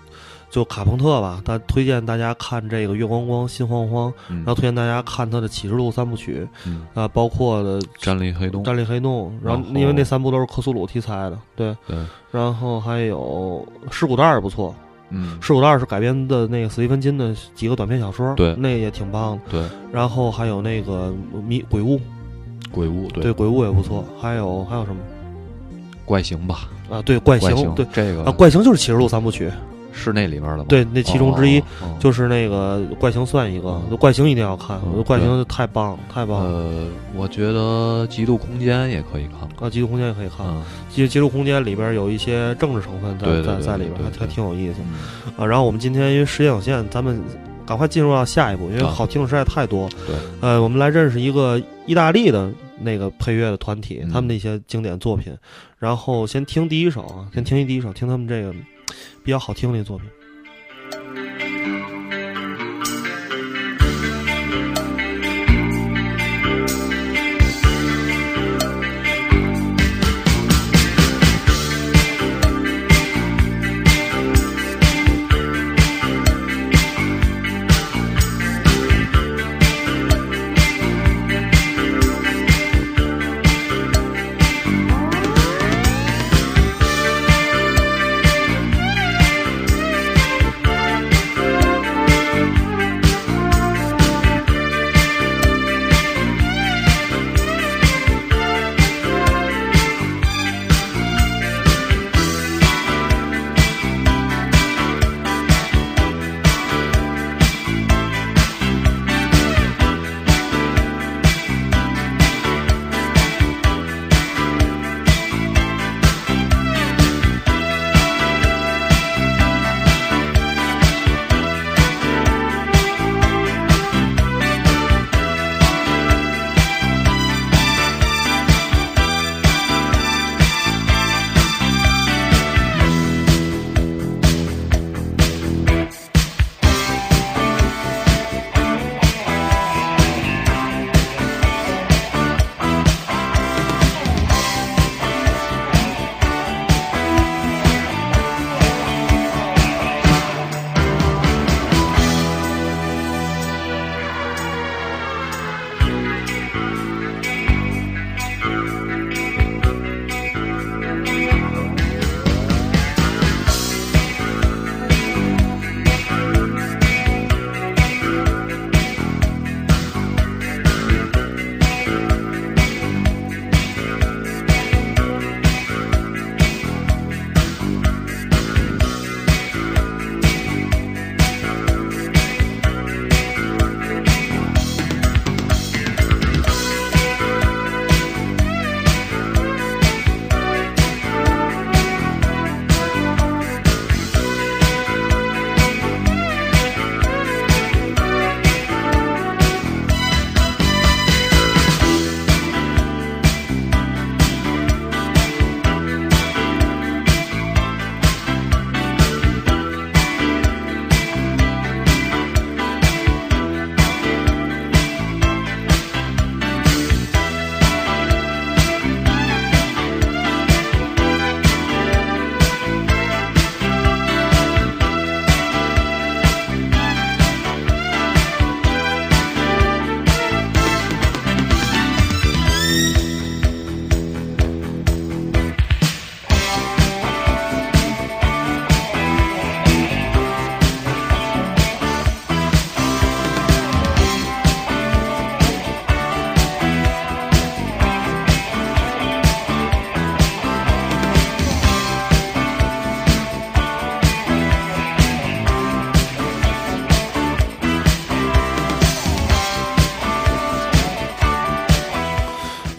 就卡朋特吧，他推荐大家看这个《月光光心慌慌》，嗯然后推荐大家看他的《启示录》三部曲嗯，啊，包括的《战栗黑洞，战栗黑洞》，然后因为那三部都是克苏鲁题材的，对，对，然后还有《尸骨蛋》也不错，嗯《尸骨蛋》儿是改编的那个史蒂芬金的几个短篇小说，对那也挺棒的。对，然后还有那个迷鬼屋，鬼屋，对，鬼屋也不错。还有还有什么怪形吧，啊？对，怪怪形，对这个啊，怪形就是《启示录》三部曲，是那里面的吗？对，那其中之一就是那个怪形算一个嗯，怪形一定要看，嗯怪形太棒了，太棒了。呃，我觉得《极度空间》也可以看看。啊，极度空间也可以看，嗯极极度空间里边有一些政治成分在在在里边，还还挺有意思嗯，啊。然后我们今天因为时间有限，咱们赶快进入到下一步，因为啊好听的实在太多。对，呃，我们来认识一个意大利的那个配乐的团体，嗯他们的一些经典作品。然后先听第一首啊，先听一第一首，听他们这个比较好听的作品。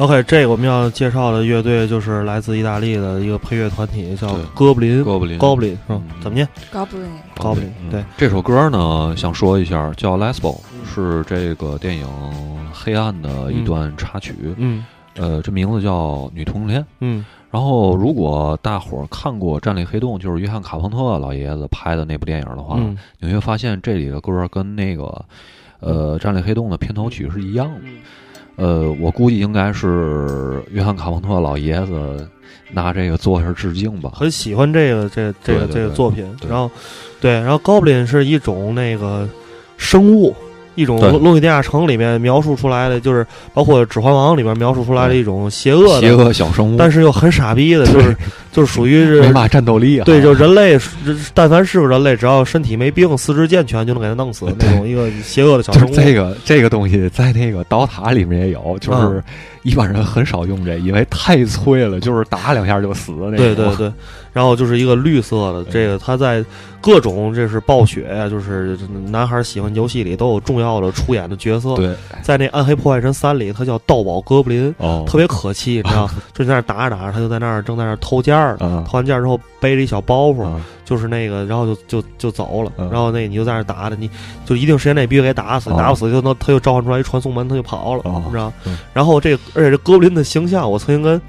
OK，这个我们要介绍的乐队就是来自意大利的一个配乐团体，叫哥布林。哥布林，哥布林是吧嗯？怎么念？Goblin，高布林。嗯对，这首歌呢，想说一下，叫《Lesbo》，嗯是这个电影《黑暗》的一段插曲。嗯呃，这名字叫《女同性恋》。嗯然后，如果大伙儿看过《战栗黑洞》，就是约翰卡彭特老爷子拍的那部电影的话，嗯你会发现这里的歌跟那个呃《战栗黑洞》的片头曲是一样的。嗯呃，我估计应该是约翰卡朋特老爷子拿这个做一下致敬吧。很喜欢这个这这个这个作品。然后，对，然后高布林是一种那个生物。一种对《洛伊迪亚城》里面描述出来的，就是包括《指环王》里面描述出来的一种邪恶邪的，恶小生物，但是又很傻逼的，就是 就是属于是没嘛战斗力啊。对，就人类，但凡是个人类，只要身体没病、四肢健全，就能给他弄死那种一个邪恶的小生物。就是这个这个东西在那个刀塔里面也有，就是嗯一般人很少用这，因为太脆了，就是打两下就死的那种。对对对，然后就是一个绿色的，这个它在各种这是暴雪呀，就是男孩喜欢游戏里都有重要的出演的角色。对在那《暗黑破坏神三》里，他叫盗宝哥布林，哦，特别可气，你知道，就在那打着打着，他就在那儿正在那儿偷件儿偷完件儿之后背着一小包袱，嗯就是那个，然后就就就走了，嗯。然后那你就在那打着，你就一定时间内必须给打死，哦。打不死就能他就召唤出来一传送门，他就跑了，哦你知道嗯？然后这而且这哥布林的形象，我曾经跟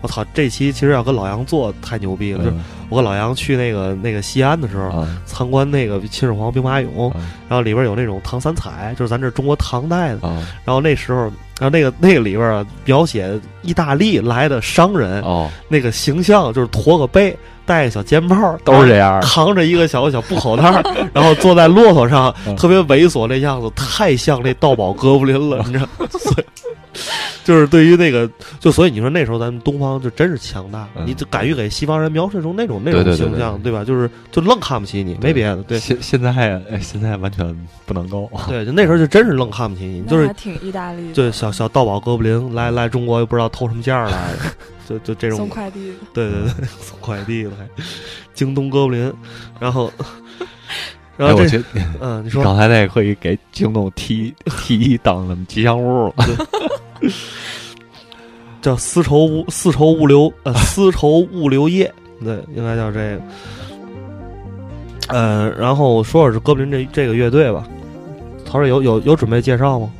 我操，这期其实要跟老杨做太牛逼了，就我跟老杨去那个那个西安的时候。啊参观那个秦始皇兵马俑，嗯然后里边有那种唐三彩，就是咱这中国唐代的。啊然后那时候，然后那个那个里边啊，描写意大利来的商人，哦，那个形象就是驼个背，戴个小肩包，都是这样。扛着一个小小布口袋，然后坐在骆驼上，嗯特别猥琐那样子，太像那盗宝哥布林了，你知道？所以就是对于那个，就所以你说那时候咱们东方就真是强大，嗯你就敢于给西方人描述出那种那种对对对形象，对吧？就是就愣看不起你，没别的，对现现在哎现在完全不能够。对，就那时候就真是愣看不起你，就是挺意大利的，对小小盗宝哥布林来来中国又不知道偷什么件儿来的，就就这种送快递的。对对对，送快递了还，京东哥布林，然后，然哎，后这我觉得嗯，你说刚才那个可以给京东提提当什么吉祥物了。叫丝绸物丝绸物流呃丝绸物流业，对，应该叫这个。呃，然后说说是哥布林这这个乐队吧，曹瑞有有有准备介绍吗？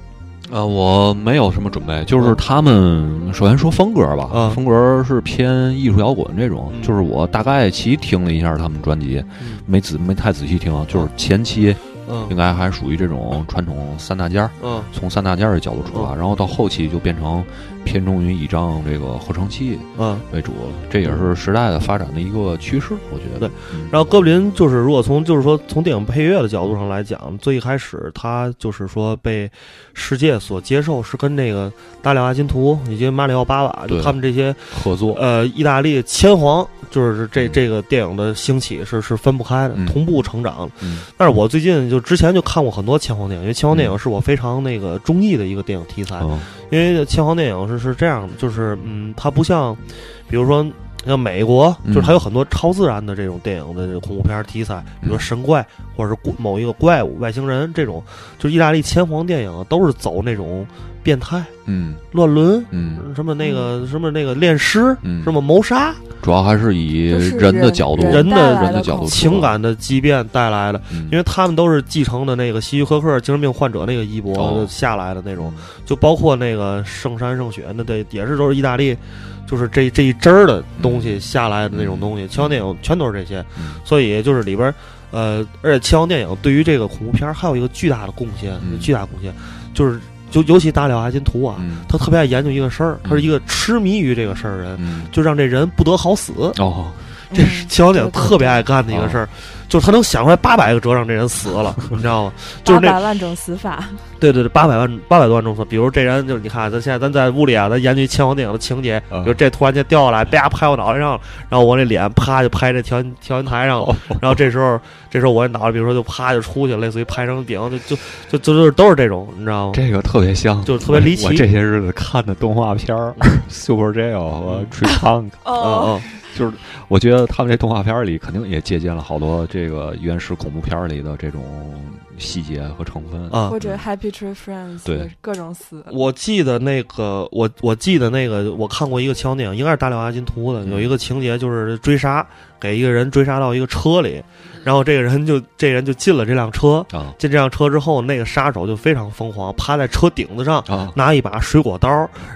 呃，我没有什么准备，就是嗯他们首先说风格吧，嗯风格是偏艺术摇滚这种，嗯就是我大概其听了一下他们专辑，嗯没仔没太仔细听，就是前期嗯应该还属于这种传统三大件儿，嗯从三大件儿的角度出发，然后到后期就变成偏重于倚仗这个合成器嗯。为主，这也是时代的发展的一个趋势，我觉得。对嗯，然后哥布林就是，如果从就是说从电影配乐的角度上来讲，最一开始他就是说被世界所接受，是跟那个达里奥阿金图以及马里奥巴瓦，就他们这些合作，呃意大利千皇，就是这这个电影的兴起是是分不开的，嗯同步成长。嗯但是我最近就之前就看过很多千皇电影，因为千皇电影是我非常那个中意的一个电影题材。嗯因为千皇电影是是这样的，就是嗯，它不像，比如说像美国，嗯就是它有很多超自然的这种电影的这个恐怖片题材，比如说神怪或者是怪某一个怪物、外星人这种，就是意大利千皇电影都是走那种变态、嗯。乱伦。嗯。什么那个什么那个恋尸，嗯，什么谋杀，主要还是以人的角度，人的人的角度情感的畸变带来的，嗯，因为他们都是继承的那个希区柯克精神病患者那个衣钵哦。下来的那种，就包括那个圣山圣雪，那对也是都是意大利，就是这这一支儿的东西下来的那种东西。枪王电影全都是这些，嗯。所以就是里边，呃，而且枪王电影对于这个恐怖片儿还有一个巨大的贡献，嗯。巨大贡献就是就尤其大了阿金图啊，嗯他特别爱研究一个事儿，他是一个痴迷于这个事儿的人，嗯就让这人不得好死。哦，这是千王电影对对特别爱干的一个事儿，就是他能想出来八百个辙让这人死了，你知道吗？就是那八百万种死法，对对对，八百万八百多万种说，比如这人就是你看，咱现在咱在屋里啊，咱研究千王电影的情节，嗯比如这突然间掉下来，啪拍我脑袋上了，然后我那脸啪就拍这调音调音台上了，然后这时候这时候我这脑袋比如说就啪就出去了，类似于拍成饼，就就就就就是都是这种，你知道吗？这个特别像，就是特别离奇我这些日子看的动画片儿，Super Jail 和 Tree Punk，嗯哦，嗯，就是我觉得他们这动画片儿里肯定也借鉴了好多这个原始恐怖片儿里的这种细节和成分。啊或，者 Happy Tree Friends，对，各种死。我记得那个，我我记得那个，我看过一个枪电影，应该是大廖阿金图的，嗯有一个情节就是追杀，给一个人追杀到一个车里，然后这个人就这人就进了这辆车，啊。进这辆车之后，那个杀手就非常疯狂，趴在车顶子上。啊。拿一把水果刀，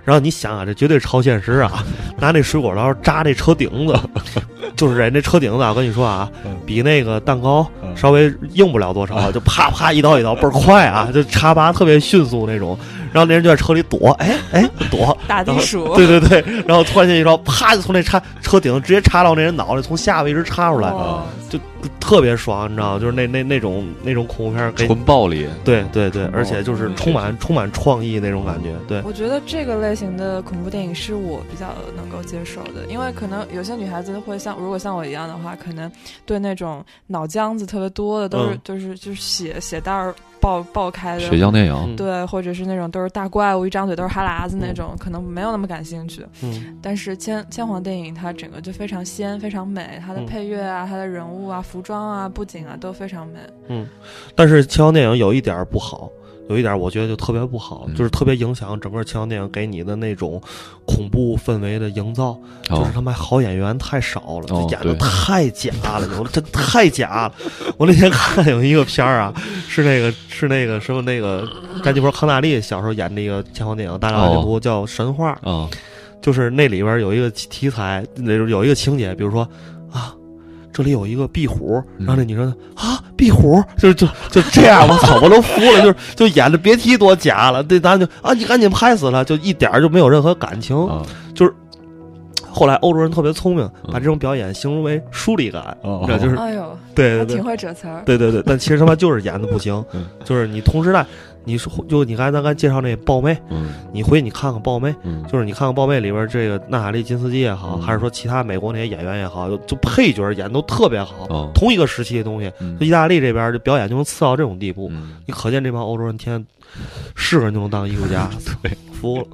然后你想啊，这绝对超现实啊！拿那水果刀扎这车顶子，就是人这车顶子啊，我跟你说啊嗯，比那个蛋糕嗯。稍微硬不了多少，就啪啪一刀一刀倍儿快啊，就插拔特别迅速那种。然后那人就在车里躲，哎哎躲，打地鼠，对对对，然后突然间一招，啪就从那插车顶直接插到那人脑袋，从下巴一直插出来，哇特别爽，你知道吗？就是那那那种那种恐怖片儿给，纯暴力。对对对，哦而且就是充满充满创意那种感觉，对。我觉得这个类型的恐怖电影是我比较能够接受的，因为可能有些女孩子会像，如果像我一样的话，可能对那种脑浆子特别多的，都是、嗯。就是就是血血袋儿爆爆开的，血浆电影。嗯。对，或者是那种都是大怪物，一张嘴都是哈喇子那种，可能没有那么感兴趣。嗯。但是千千皇电影它整个就非常鲜，非常美，它的嗯。配乐啊、它的人物啊、服装啊、布景啊都非常美。嗯，但是枪枪电影有一点儿不好，有一点儿我觉得就特别不好，嗯就是特别影响整个枪枪电影给你的那种恐怖氛围的营造。就是哦他妈好演员太少了，演的太假了，有的真太假了。我那天看有一个片儿啊，是那个是那个什么那个詹妮弗康纳利小时候演那个枪枪电影《大量这部叫《神话》，啊就是那里边有一个题材，那种有一个情节，比如说啊，这里有一个壁虎，嗯。然后那女生啊，壁虎，就就就这样，我操，我都服了，就是就演的别提多假了，这咱就啊，你赶紧拍死他，就一点儿就没有任何感情。就是后来欧洲人特别聪明，把嗯这种表演形容为疏离感，哦。你知道，就是哎呦，对对对。挺会折词儿。对对对，但其实他妈就是演的不行。嗯，就是你同时代，你说就你刚才咱刚才介绍那豹妹，嗯。你回去你看看豹妹，嗯。就是你看看《豹妹》里边这个娜塔莉金斯基也好，嗯。还是说其他美国那些演员也好，就就配角演都特别好，哦。同一个时期的东西，意大利这边就表演就能次到这种地步，嗯。你可见这帮欧洲人天天是个人就能当艺术家，对，服了。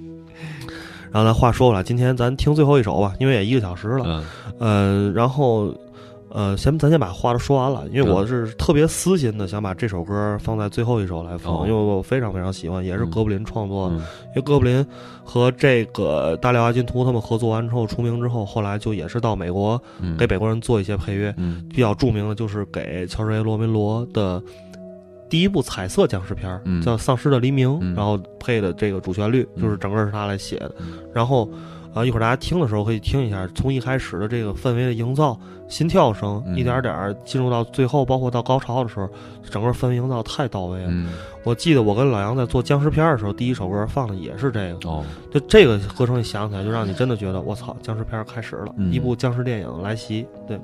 然后咱话说回来，今天咱听最后一首吧，因为也一个小时了，嗯。呃，然后。呃，先咱先把话都说完了，因为嗯我是特别私心的想把这首歌放在最后一首来放，哦因为我非常非常喜欢，也是嗯哥布林创作因为哥布林和这个大廖阿金图他们合作完之后出名之后，后来就也是到美国嗯给美国人做一些配乐，嗯比较著名的就是给乔治 ·A· 罗梅罗的第一部彩色僵尸片儿，嗯叫《丧尸的黎明》，嗯然后配的这个主旋律嗯就是整个是他来写的。嗯然后啊，一会儿大家听的时候可以听一下，从一开始的这个氛围的营造，心跳声，嗯一点点儿进入到最后，包括到高潮的时候，整个氛围营造太到位了。嗯我记得我跟老杨在做僵尸片的时候，第一首歌放的也是这个。哦就这个歌声一响起来，就让你真的觉得我操，僵尸片开始了，嗯一部僵尸电影来袭。对，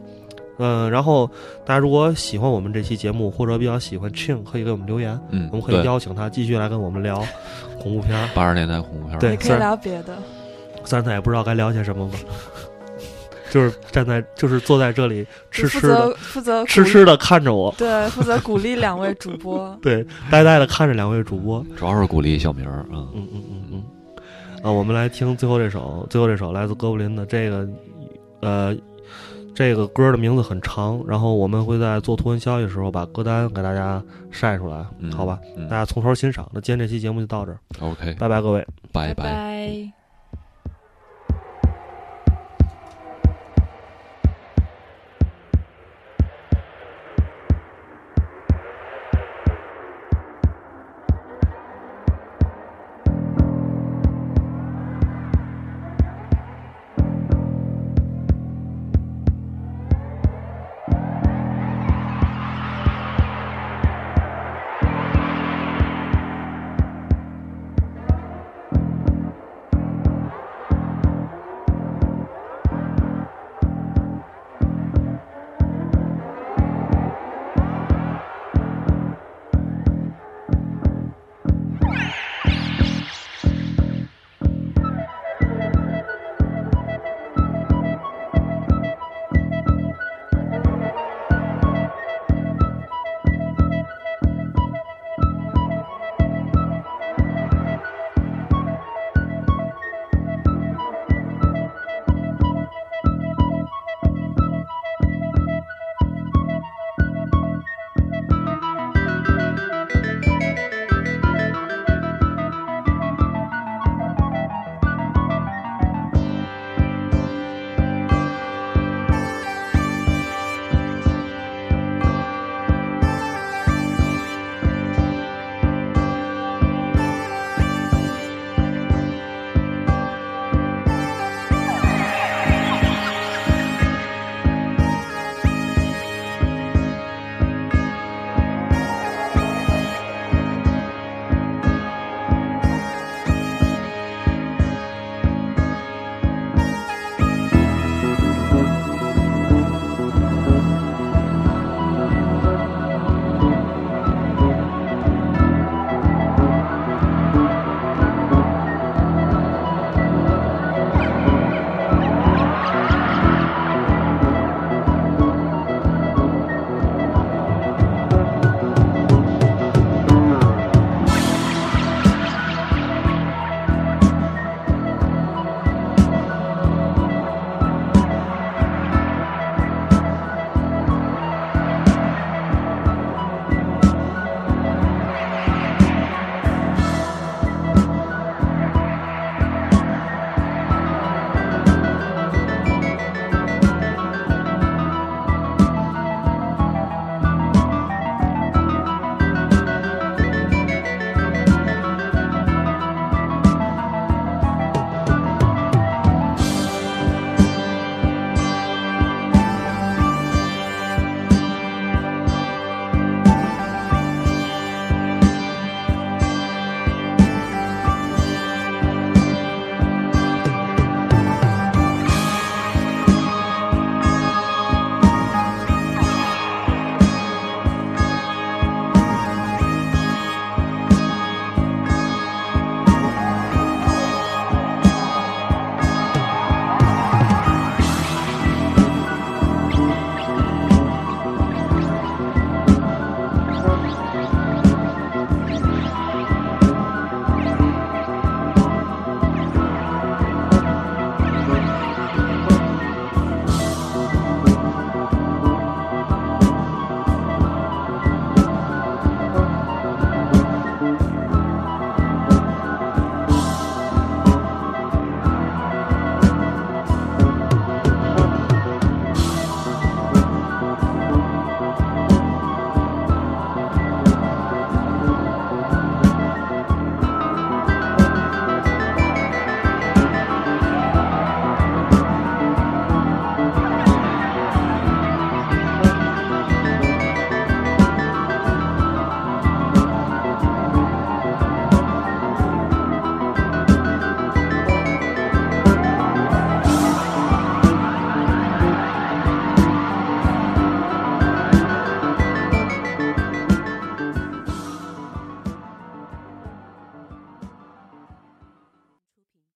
嗯、然后大家如果喜欢我们这期节目，或者比较喜欢 Chin，可以给我们留言，嗯，我们可以邀请他继续来跟我们聊恐怖片。八十年代恐怖片对可以聊别的。虽然他也不知道该聊些什么吧，就是站在，就是坐在这里痴痴的、责负责痴痴的看着我，对，负责鼓励两位主播。对，呆呆的看着两位主播。主要是鼓励小明儿啊嗯嗯嗯嗯。啊，我们来听最后这首，最后这首来自哥布林的这个，呃，这个歌的名字很长，然后我们会在做图文消息的时候把歌单给大家晒出来，嗯好吧？嗯大家从头欣赏。那今天这期节目就到这儿，OK 拜拜，各位。拜拜。